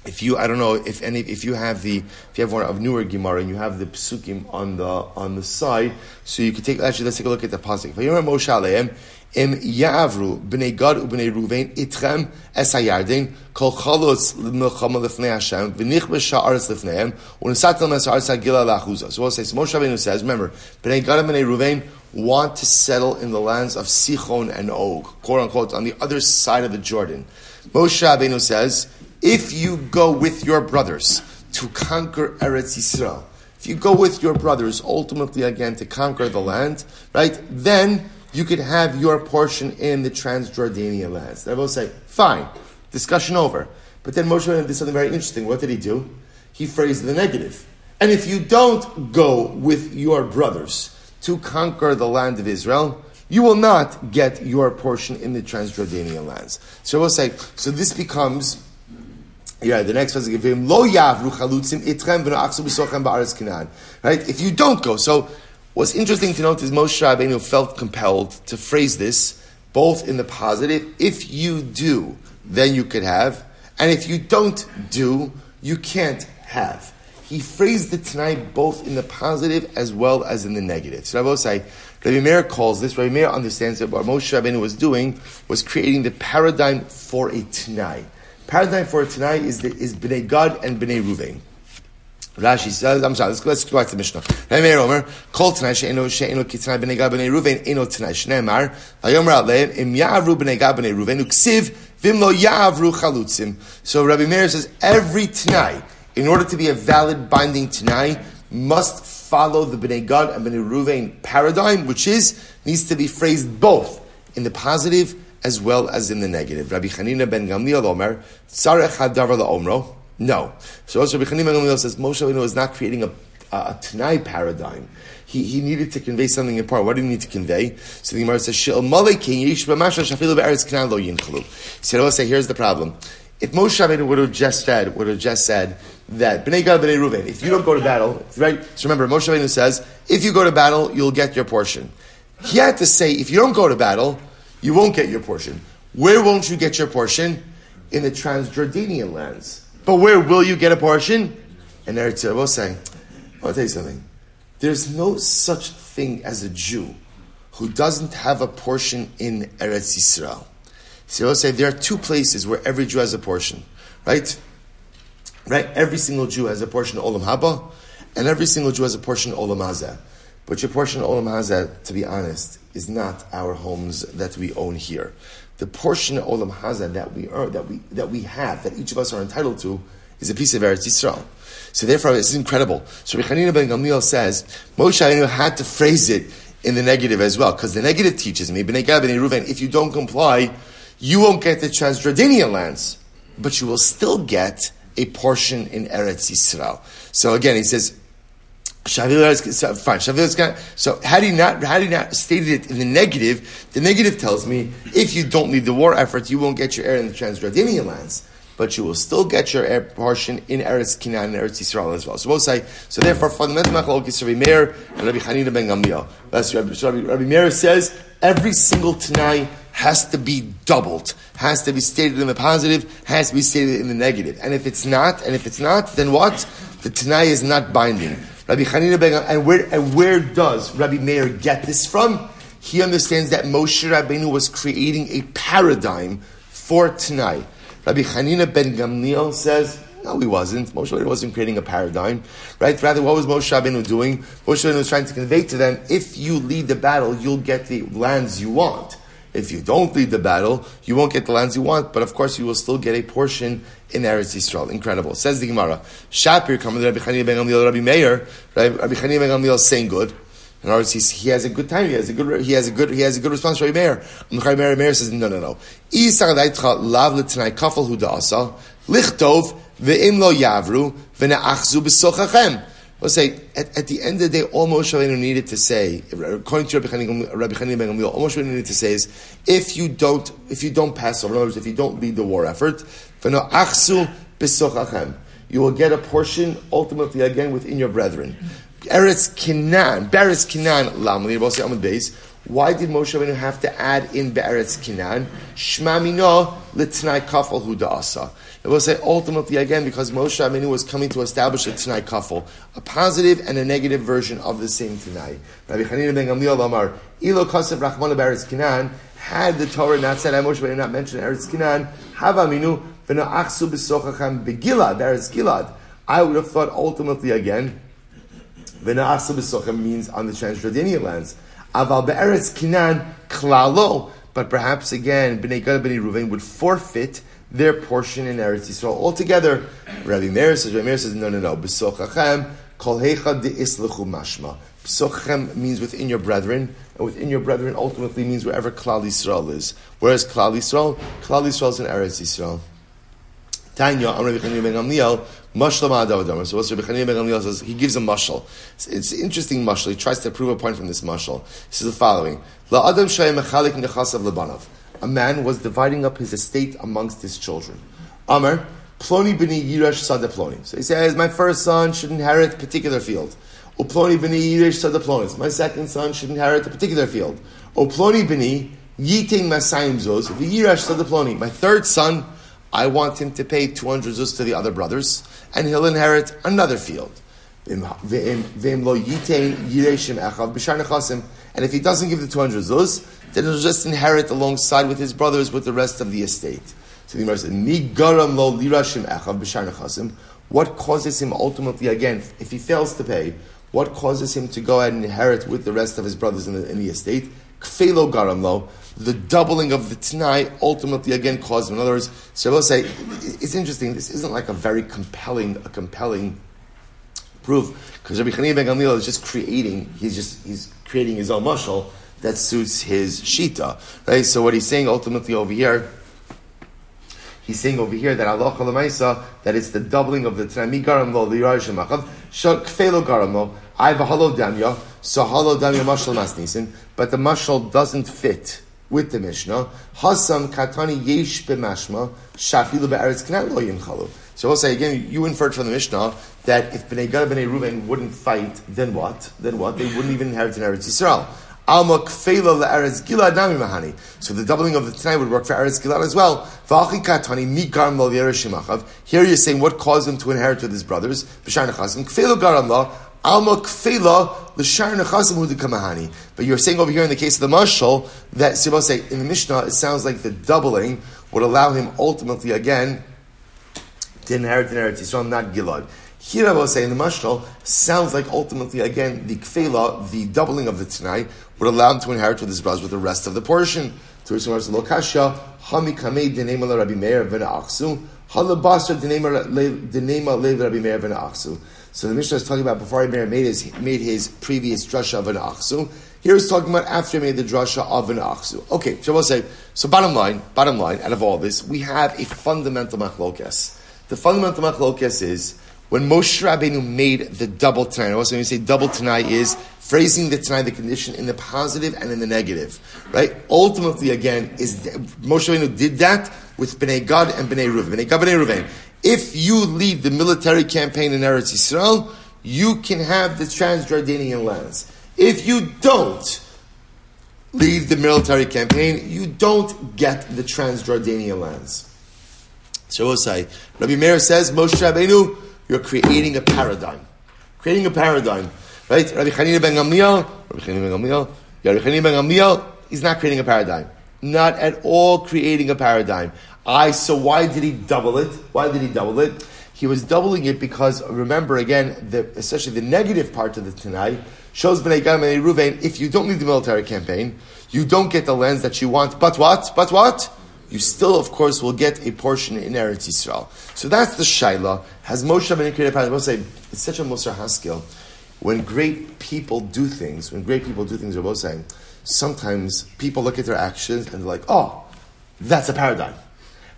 if you, I don't know if any, if you have the, if you have one of newer Gemara and you have the psukim on the on the side, so you can take. Actually, let's take a look at the pasuk. Im yavru bnei Gad ubnei Ruvain itchem es hayarden kol chalos l'milchama lefnei Hashem v'nich b'sha'aretz lefneihem u'nesatel mes ha'aretz ha'gila la'chuza. So we'll say, so Moshe Rabbeinu says, remember, bnei Gad and bnei Ruvain want to settle in the lands of Sichon and Og, quote unquote, on the other side of the Jordan. Moshe Rabbeinu says if you go with your brothers to conquer Eretz Yisrael, if you go with your brothers ultimately again to conquer the land, right, then you could have your portion in the Transjordanian lands. They will say, fine, discussion over. But then Moshe did something very interesting. What did he do? He phrased the negative. And if you don't go with your brothers to conquer the land of Israel, you will not get your portion in the Transjordanian lands. So we'll say, so this becomes yeah, the next him lo yavru chalutzim ba'aretz Canaan. Right? If you don't go, so what's interesting to note is Moshe Rabbeinu felt compelled to phrase this both in the positive. If you do, then you could have, and if you don't do, you can't have. He phrased it Tanai both in the positive as well as in the negative. So I will say, Rabbi Meir calls this, Rabbi Meir understands that what Moshe Rabbeinu was doing was creating the paradigm for a Tanai. Paradigm for a Tanai is is Bnei Gad and Bnei Ruvain. Rashi says, I'm sorry, let's, let's go back to the Mishnah. Meir Omer, Kol Tanai she'eno she'eno kitzanai b'nei Gad b'nei Ruvain, eno Tanai shneimar, vayomer aleim, im ya'avru b'nei Gad b'nei Ruvain, uksiv, vim lo ya'avru chalutzim. So Rabbi Meir says, every Tanai, in order to be a valid binding Tanai, must follow the Bnei Gad and Bnei Ruvain paradigm, which is, needs to be phrased both in the positive as well as in the negative. Rabbi Chanina ben Gamliel Omer, Tzarech Hadavar Omro. No. So also Chanina ben says Moshe Rabbeinu is not creating a, a, Tanai paradigm. He, he needed to convey something important. What did he need to convey? So the Gemara says, Shil Yish Shafilu Be'eretz Canaan Lo. He said, I will say, here's the problem. If Moshe Rabbeinu would have just said, would have just said that Bnei Gad Bnei Ruven, if you don't go to battle, right? So remember, Moshe Rabbeinu says, if you go to battle, you'll get your portion. He had to say, if you don't go to battle, you won't get your portion. Where won't you get your portion? In the Transjordanian lands. But where will you get a portion? And Eretz Yisrael will say, I'll tell you something. There's no such thing as a Jew who doesn't have a portion in Eretz Yisrael. So will say there are two places where every Jew has a portion, right? Right? Every single Jew has a portion of Olam Haba, and every single Jew has a portion of Olam Hazeh. But your portion of Olam Hazeh, to be honest, is not our homes that we own here. The portion of Olam Hazeh that we earn, that we that we have, that each of us are entitled to, is a piece of Eretz Yisrael. So therefore, this is incredible. So Rechanina ben Gamliel says Moshe had to phrase it in the negative as well, because the negative teaches me, Bnei Gad, Ruven, if you don't comply, you won't get the Transjordanian lands, but you will still get a portion in Eretz Yisrael. So again, he says so, fine. So had he not had he not stated it in the negative, the negative tells me if you don't lead the war effort, you won't get your air in the Transjordanian lands, but you will still get your air portion in Eretz Canaan and Eretz Yisrael as well. So both say so. Therefore, fundamental Rabbi Meir and Rabbi Hanina ben Gamliel. That's Rabbi, so Rabbi, Rabbi Meir says every single Tanai has to be doubled, has to be stated in the positive, has to be stated in the negative. And if it's not, and if it's not, then what? The Tanai is not binding. Rabbi Hanina ben and where and where does Rabbi Meir get this from? He understands that Moshe Rabbeinu was creating a paradigm for Tanai. Rabbi Hanina ben Gamliel says, no, he wasn't. Moshe Rabbeinu wasn't creating a paradigm, right? Rather, what was Moshe Rabbeinu doing? Moshe Rabbeinu was trying to convey to them, if you lead the battle, you'll get the lands you want. If you don't lead the battle, you won't get the lands you want, but of course you will still get a portion in Eretz Yisrael. Incredible. Says the Gemara. Shapir coming to Rabbi Chanina ben Gamliel, Rabbi Meir. Rabbi Chanina ben Gamliel saying good. In other words, he has a good time. He has a good. He has a good. He has a good response. Rabbi Meir. Rabbi Meir, Meir says, no, no, no. lav l'tnai kafel hu lichtov ve'im lo yavru v'ne'achzu b'sochachem. Let's say at, at, the end of the day, all Moshe Rabbeinu needed to say, according to Rabbi Chanina ben Gamliel, all Moshe Rabbeinu needed to say is, if you don't, if you don't pass over, in other words, if you don't lead the war effort, you will get a portion ultimately again within your brethren. Eretz Kinan, Beretz Kinan, Lamli, Amud Beis. Why did Moshe Rabbeinu have to add in Be'eretz Kinan? Shmamino litnai kafal asa. It will say ultimately again because Moshe Rabbeinu was coming to establish a Tanai Kafel, a positive and a negative version of the same Tanai. Rabbi Chanina ben Gamliel Amar, Ilo Kasev Rachmana Beretz Kinan, had the Torah not said, Moshe Rabbeinu not mentioned Eretz Kinan, Havaminu v'no achsu b'sochachem begilad, Eretz Gilad. I would have thought ultimately again, v'no achsu b'sochachem means on the Transjordanian lands. Aval be'eretz Kinan klalo, but perhaps again, Bnei Gad Bnei Ruvain would forfeit their portion in Eretz Yisrael altogether. Rabbi Meir says, Rabbi Meir says, no, no, no. B'sochachem kol de'islechu mashma. B'sochachem means within your brethren, and within your brethren ultimately means wherever Klal Yisrael is. Whereas Klal Yisrael? Klal Yisrael is in Eretz Yisrael. Tanya, I'm Rabbi Chanina ben Gamliel, Mashlam Adavadamar. So what's Rabbi Chanina ben Gamliel says? He gives a mashal. It's, it's an interesting mashal. He tries to prove a point from this mashal. He says the following. La Adam Shayim Mechalik Nechasav Lebanav a man was dividing up his estate amongst his children. Amr, Ploni b'ni Yirash Sada Ploni. So he says, my first son should inherit particular field. Uploni b'ni Yirash Sada Ploni. My second son should inherit a particular field. Uploni b'ni Yiting Masayim Zos V'Yirash Sada Ploni. My third son, I want him to pay 200 zuz to the other brothers, and he'll inherit another field. And if he doesn't give the 200 zuz, then he'll just inherit alongside with his brothers with the rest of the estate. So the Gemara says, What causes him ultimately, again, if he fails to pay, what causes him to go and inherit with the rest of his brothers in the, in the estate? Kfelo garam lo, the doubling of the Tanai ultimately again caused him. In other words, so I will say, it's interesting, this isn't like a very compelling, a compelling proof, because Rabbi Chanina ben Gamliel is just creating, he's just, he's creating his own mushal, that suits his shita. Right? So what he's saying ultimately over here, he's saying over here that Allah Lamaisa, that it's the doubling of the Tanami Garam Lo, the Yarash Machav, Shak Felo Garam Lo, I have a Halo Damya, so Halo Damya Mashal Masnisin, but the Mashal doesn't fit with the Mishnah. Hasam Katani Yesh B'mashma, Shafilu Be'eretz Knat Lo Yimchalu. So we'll say again, you inferred from the Mishnah that if Bnei Gad Bnei Reuven wouldn't fight, then what? Then what? They wouldn't even inherit in Eretz Yisrael. Mahani. So the doubling of the Tanai would work for Eretz Gilad as well. Here you're saying what caused him to inherit with his brothers? B'shar nechasim. But you're saying over here in the case of the mashal that Sibah say in the Mishnah it sounds like the doubling would allow him ultimately again to inherit in Eretz Yisrael, not Gilad. Here I will say in the mashal sounds like ultimately again the kfela, the doubling of the Tanai, would allow him to inherit with his brothers with the rest of the portion. So the Mishnah is talking about before Rabbi made his, made his previous drasha of an Achsu. Here he's talking about after he made the drasha of an Achsu. Okay, so we'll say, so bottom line, bottom line, out of all this, we have a fundamental machlokes. The fundamental machlokes is, when Moshe Rabbeinu made the double Tanai, also when you say double Tanai is phrasing the Tanai, the condition in the positive and in the negative, right? Ultimately, again, is Moshe Rabbeinu did that with Bnei Gad and Bnei Ruven. Bnei Gad, Bnei Ruven. If you lead the military campaign in Eretz Yisrael, you can have the Transjordanian lands. If you don't lead the military campaign, you don't get the Transjordanian lands. Say, Rabbi Meir says, Moshe Rabbeinu, you're creating a paradigm. Creating a paradigm. Right? Rabbi Chanina ben Gamliel, Rabbi Chanina ben Gamliel, Rabbi Chanina ben Gamliel, he's not creating a paradigm. Not at all creating a paradigm. I, so why did he double it? Why did he double it? He was doubling it because, remember again, the, especially the negative part of the Tanai, shows Bnei Gad and Ruvain, if you don't lead the military campaign, you don't get the lands that you want, but what? But what? You still, of course, will get a portion in Eretz Yisrael. So that's the Shaila. Has Moshe been created? I will say, it's such a Musar Haskell. When great people do things, when great people do things, both saying, sometimes people look at their actions and they're like, oh, that's a paradigm.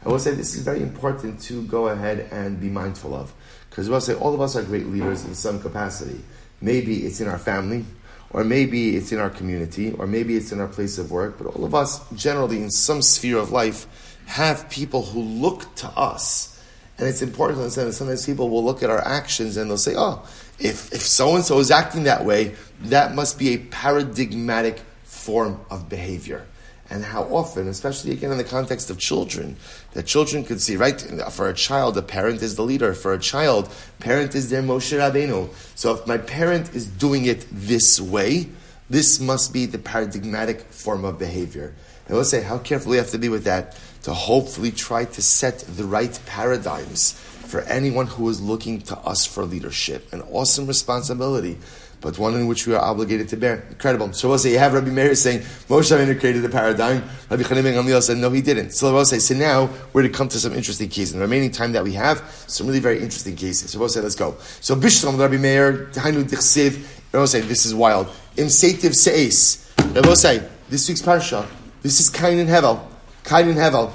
I will say this is very important to go ahead and be mindful of. Because we'll say all of us are great leaders in some capacity. Maybe it's in our family, or maybe it's in our community, or maybe it's in our place of work, but all of us, generally in some sphere of life, have people who look to us. And it's important to understand that sometimes people will look at our actions and they'll say, oh, if, if so and so is acting that way, that must be a paradigmatic form of behavior and how often, especially again in the context of children, that children could see, right? For a child, a parent is the leader. For a child, parent is their Moshe Rabbeinu. So if my parent is doing it this way, this must be the paradigmatic form of behavior. And let's say how careful we have to be with that to hopefully try to set the right paradigms for anyone who is looking to us for leadership. An awesome responsibility but one in which we are obligated to bear. Incredible. So we'll say you have Rabbi Meir saying Moshe Rabbeinu created the paradigm. Rabbi Chanim ben Gamliel said no, he didn't. So we'll say so now we're to come to some interesting cases. In the remaining time that we have, some really very interesting cases. So we'll say let's go. So Bishlam Rabbi Meir Hainu Dichsiv. We'll say this is wild. Im Seitiv Seis. We'll say this week's parsha. This is Kain and Hevel. Kain and Hevel.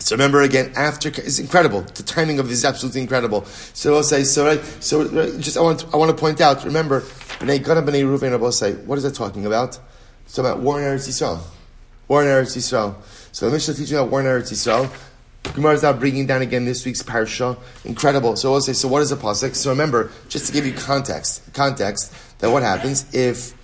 So remember again, after it's incredible. The timing of this is absolutely incredible. So I'll say, so right, so just I want to, I want to point out. Remember, Bnei Gad Bnei Ruvain I'll say, what is that talking about? It's about war in Eretz Yisrael. War in Eretz Yisrael. So the Mishnah teaching about war in Eretz Yisrael. Gemara is now bringing down again this week's parsha. Incredible. So I'll say, so what is a pasuk? So remember, just to give you context, context that what happens if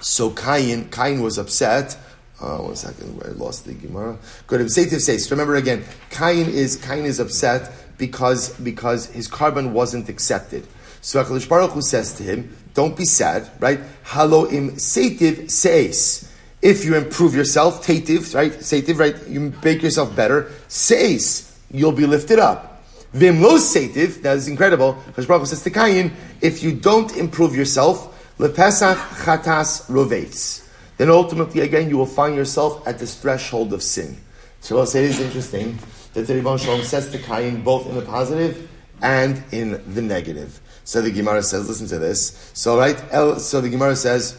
so Cain Cain was upset uh, one second, I lost the Gemara. Good. Seitiv says. Remember again, Cain is Cain is upset because because his korban wasn't accepted. So Hakadosh Baruch Hu says to him, "Don't be sad, right? Halo im seitiv says. If you improve yourself, teitiv, right? Seitiv, right? You make yourself better. Says you'll be lifted up. Vim lo seitiv. That is incredible. Hakadosh Baruch Hu says to Cain, if you don't improve yourself, lepesach chatas rovetz." Then ultimately, again, you will find yourself at this threshold of sin. So it is interesting that the Ribono Shel Olam says to Cain both in the positive and in the negative. So the Gemara says, listen to this. So right, El, so the Gemara says,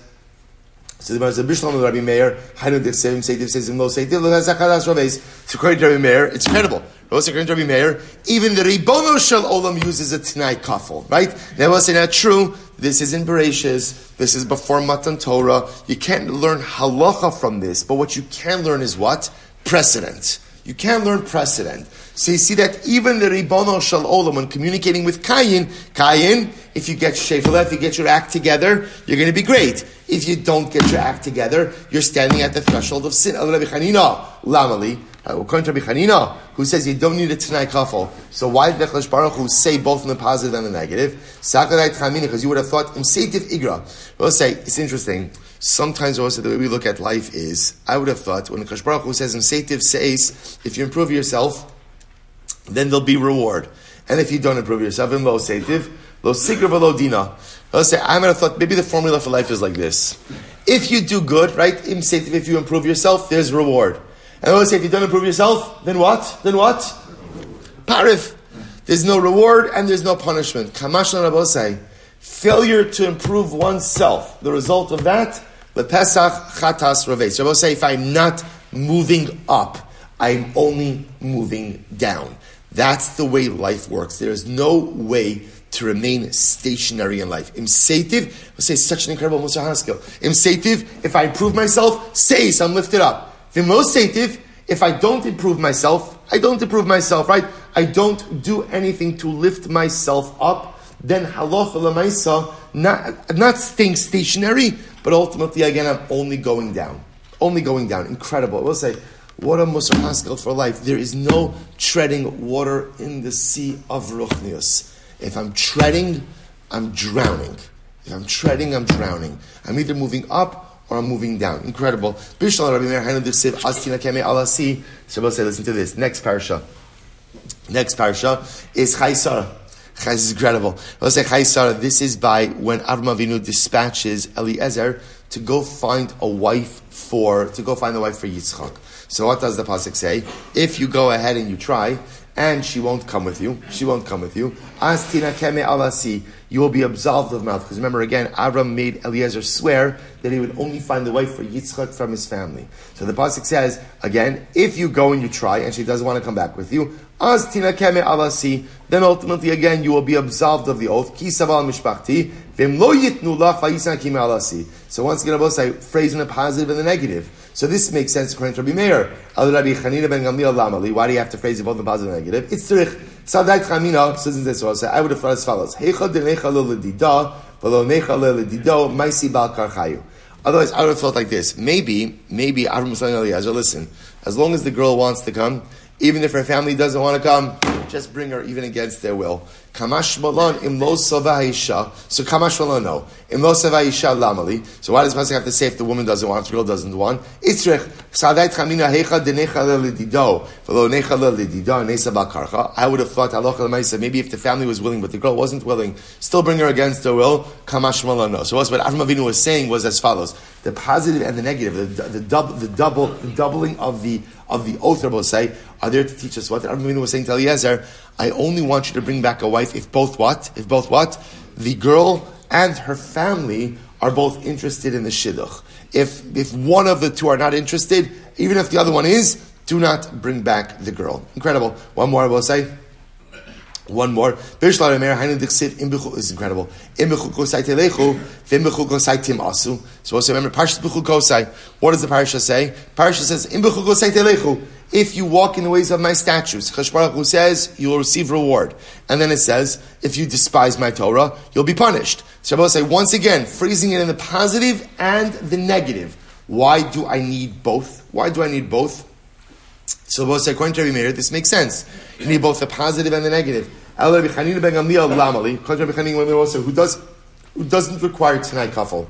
so the Gemara says, Bishlam Rabbi Meir, Hainu Dichsevim Seitiv says in Lo Seitiv Raves. So according to Rabbi Meir, it's credible. Also according to Rabbi Meir, even the Ribono Shel Olam uses a Tanai Kafel, right? That was not true. This is in Bereshis. This is before Matan Torah. You can't learn halacha from this, but what you can learn is what? Precedent. You can learn precedent. So you see that even the Ribono Shel Olam, when communicating with Kayin, Kayin, if you get Shefala, if you get your act together, you're going to be great. If you don't get your act together, you're standing at the threshold of sin. Lamali, uh, according to Rabbi Chanina, who says you don't need a Tanai Kafel. So why did Hakadosh Baruch Hu say both in the positive and the negative? Because you would have thought Imsetiv Igra. We'll say, it's interesting. Sometimes also the way we look at life is, I would have thought, when the Hakadosh Baruch Hu says Imsetiv says, if you improve yourself, then there'll be reward. And if you don't improve yourself, in lo Seitiv, lo Sigra lo Dina. I'll say, I might have thought maybe the formula for life is like this. If you do good, right, if you improve yourself, there's reward. And I say, if you don't improve yourself, then what? Then what? Parif. There's no reward and there's no punishment. Kamash say, failure to improve oneself. The result of that, the Pesach chatas raves. Rabbi say, if I'm not moving up, I'm only moving down. That's the way life works. There is no way to remain stationary in life. Im Seitiv, I say such an incredible Musa skill. Im Seitiv, if I improve myself, say I'm lifted up. Vimo Seitiv, if I don't improve myself, I don't improve myself, right? I don't do anything to lift myself up, then halacha lemaisa, not, not staying stationary, but ultimately again I'm only going down. Only going down. Incredible. I will say, what a Musa Haskell for life. There is no treading water in the sea of Ruchnius. If I'm treading, I'm drowning. If I'm treading, I'm drowning. I'm either moving up or I'm moving down. Incredible. So we'll say, listen to this. Next parasha. Next parasha is Chayei Sarah. This is incredible. Let's say Chayei Sarah. This is by when Avram Avinu dispatches Eliezer to go find a wife for, to go find a wife for Yitzchak. So what does the pasuk say? If you go ahead and you try, and she won't come with you. She won't come with you. Astina keme alasi. You will be absolved of mouth. Because remember again, Avram made Eliezer swear that he would only find the wife for Yitzchak from his family. So the pasuk says again, if you go and you try, and she doesn't want to come back with you, astina keme alasi. Then ultimately again, you will be absolved of the oath. Ki saval mishpachti. So once again, I will say phrase in the positive and the negative. So this makes sense according to Rabbi Meir. Al Rabbi Chanina ben Gamliel Lamali. Why do you have to phrase it both in positive and negative? It's tzurich. Sadait chamina says this also. I would have thought as follows: Heicha denecha lo ledida, v'lo necha lo maisi bal karchayu. Otherwise, I would have felt like this: maybe, maybe Avram Muslim Eliezer. Listen, as long as the girl wants to come, even if her family doesn't want to come, just bring her even against their will. Kamash malon im lo So kamash malon no. Im lo lamali. So why does Pasuk have to say if the woman doesn't want, the girl doesn't want? Itzrich sadait chamina hecha denecha lelidido v'lo necha lelidido nesa bakarcha. I would have thought halacha lemaisa maybe if the family was willing but the girl wasn't willing, still bring her against their will. Kamash malon no. So what Avram Avinu was saying was as follows: the positive and the negative, the, the, the, the double, the doubling of the of the oath, Rabbi say, are there to teach us what Avram was saying to Eliezer. I only want you to bring back a wife if both what? If both what? The girl and her family are both interested in the shidduch. If if one of the two are not interested, even if the other one is, do not bring back the girl. Incredible. One more I will say. One more. Is incredible. So also remember, Parshas. What does the Parsha say? Parsha says, If you walk in the ways of my statutes, Chashbarach says, you will receive reward. And then it says, if you despise my Torah, you'll be punished. So I say, once again, freezing it in the positive and the negative. Why do I need both? Why do I need both? So both say, according to Rabbi Meir, this makes sense. You need both the positive and the negative. Who does who doesn't require Tanai kafel.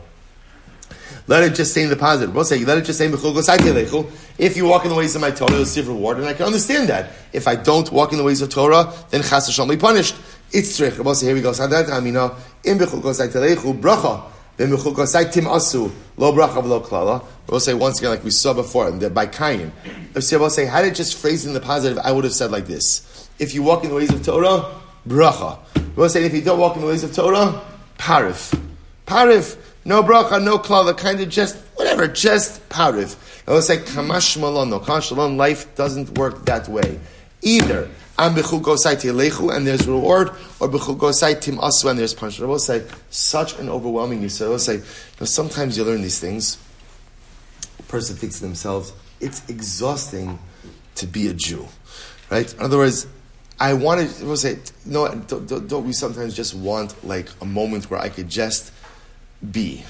Let it just say in the positive. We'll say, let it just say, oh, if you walk in the ways of my Torah, you'll receive reward, and I can understand that. If I don't walk in the ways of Torah, then chas Hashem be punished. It's trich. We'll say, here we go. Sadat amina, im b'chukosai telechu, oh, bracha, then tim asu, bracha klala. We'll say once again, like we saw before, by Kain. We'll say, had it just phrased in the positive, I would have said like this. If you walk in the ways of Torah, bracha. We'll say, if you don't walk in the ways of Torah, parif. Parif. No bracha, no klala, kind of just, whatever, just parif. I will say, kamash malon, no, life doesn't work that way. Either, am bechukosai lechu and there's reward, or bechukosai tim asu, and there's punishment. I will say, such an overwhelming use. I will say, you know, sometimes you learn these things, a person thinks to themselves, it's exhausting to be a Jew. Right? In other words, I wanted to say, no, don't, don't we sometimes just want like a moment where I could just be.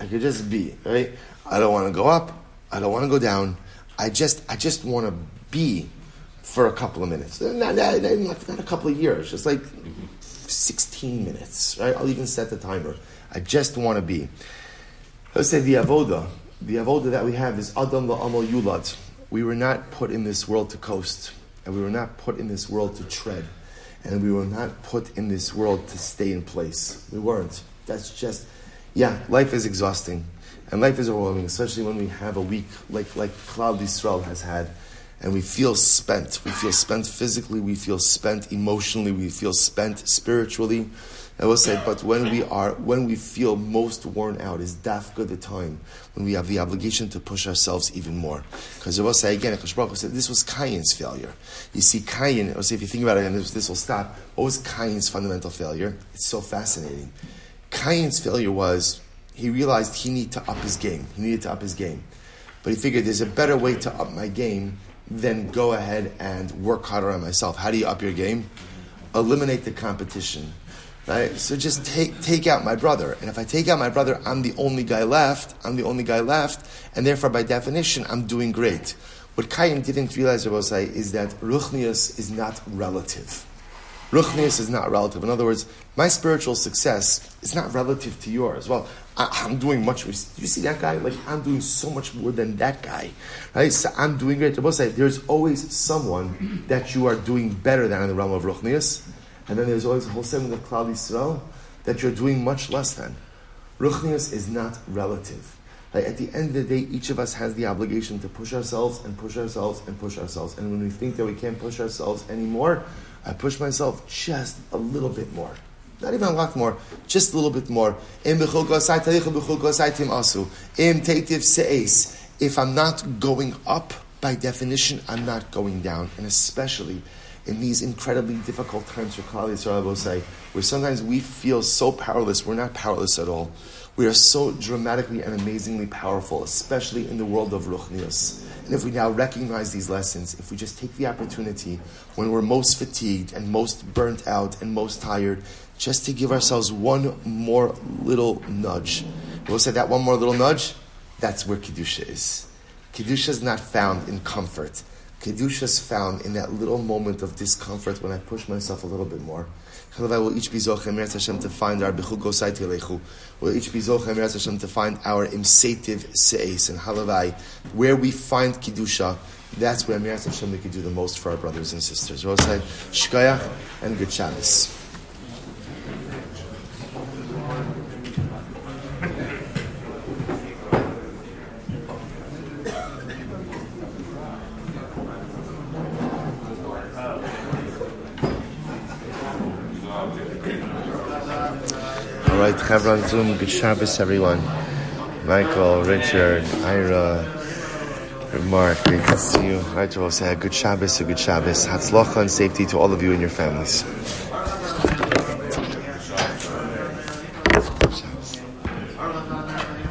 I could just be, right? I don't want to go up. I don't want to go down. I just, I just want to be for a couple of minutes. Not, not, not, a couple of years, just like 16 minutes, right? I'll even set the timer. I just want to be. Let's say the avoda, the avoda that we have is adam la'amal yulad. We were not put in this world to coast, and we were not put in this world to tread, and we were not put in this world to stay in place. We weren't. That's just yeah, life is exhausting. And life is overwhelming, especially when we have a week like, like Klal Yisrael has had. And we feel spent. We feel spent physically, we feel spent emotionally, we feel spent spiritually. I will say, but when we are, when we feel most worn out, is dafka the time when we have the obligation to push ourselves even more. Because I will say again, Baruch said this was Cain's failure. You see, Cain. I'll say if you think about it, and this, this will stop. What was Cain's fundamental failure? It's so fascinating. Cain's failure was he realized he needed to up his game. He needed to up his game, but he figured there's a better way to up my game than go ahead and work harder on myself. How do you up your game? Eliminate the competition Right? So just take, take out my brother. And if I take out my brother, I'm the only guy left. I'm the only guy left. And therefore, by definition, I'm doing great. What Cain didn't realize, say, is that Ruchnius is not relative. Ruchnius is not relative. In other words, my spiritual success is not relative to yours. Well, I, am doing much. You see that guy? Like I'm doing so much more than that guy, right? So I'm doing great. there's always someone that you are doing better than in the realm of Ruchnius, and then there's always a whole segment of Klal Yisrael that you're doing much less than. Ruchnius is not relative. Like at the end of the day, each of us has the obligation to push ourselves and push ourselves and push ourselves. And when we think that we can't push ourselves anymore, I push myself just a little bit more. Not even a lot more, just a little bit more. If I'm not going up, by definition, I'm not going down. And especially in these incredibly difficult times for Klal Yisrael, say, where sometimes we feel so powerless, we're not powerless at all. We are so dramatically and amazingly powerful, especially in the world of Ruchnius. And if we now recognize these lessons, if we just take the opportunity when we're most fatigued and most burnt out and most tired, just to give ourselves one more little nudge. We'll say that one more little nudge, that's where Kedusha is. Kedusha is not found in comfort. Kedusha is found in that little moment of discomfort when I push myself a little bit more. Halavai will each be zochem Hashem to find our bechugosai telechu. We'll each be zochem Hashem to find our imsative seis and halavai. Where we find kedusha, that's where Meretz Hashem we can do the most for our brothers and sisters. We'll say shkoyach and good Shabbos. Right, Chevron Zoom, good Shabbos, everyone. Michael, Richard, Ira, Mark, great to see you. Right, to all say a good Shabbos, a good Shabbos. Hatzlacha and safety to all of you and your families.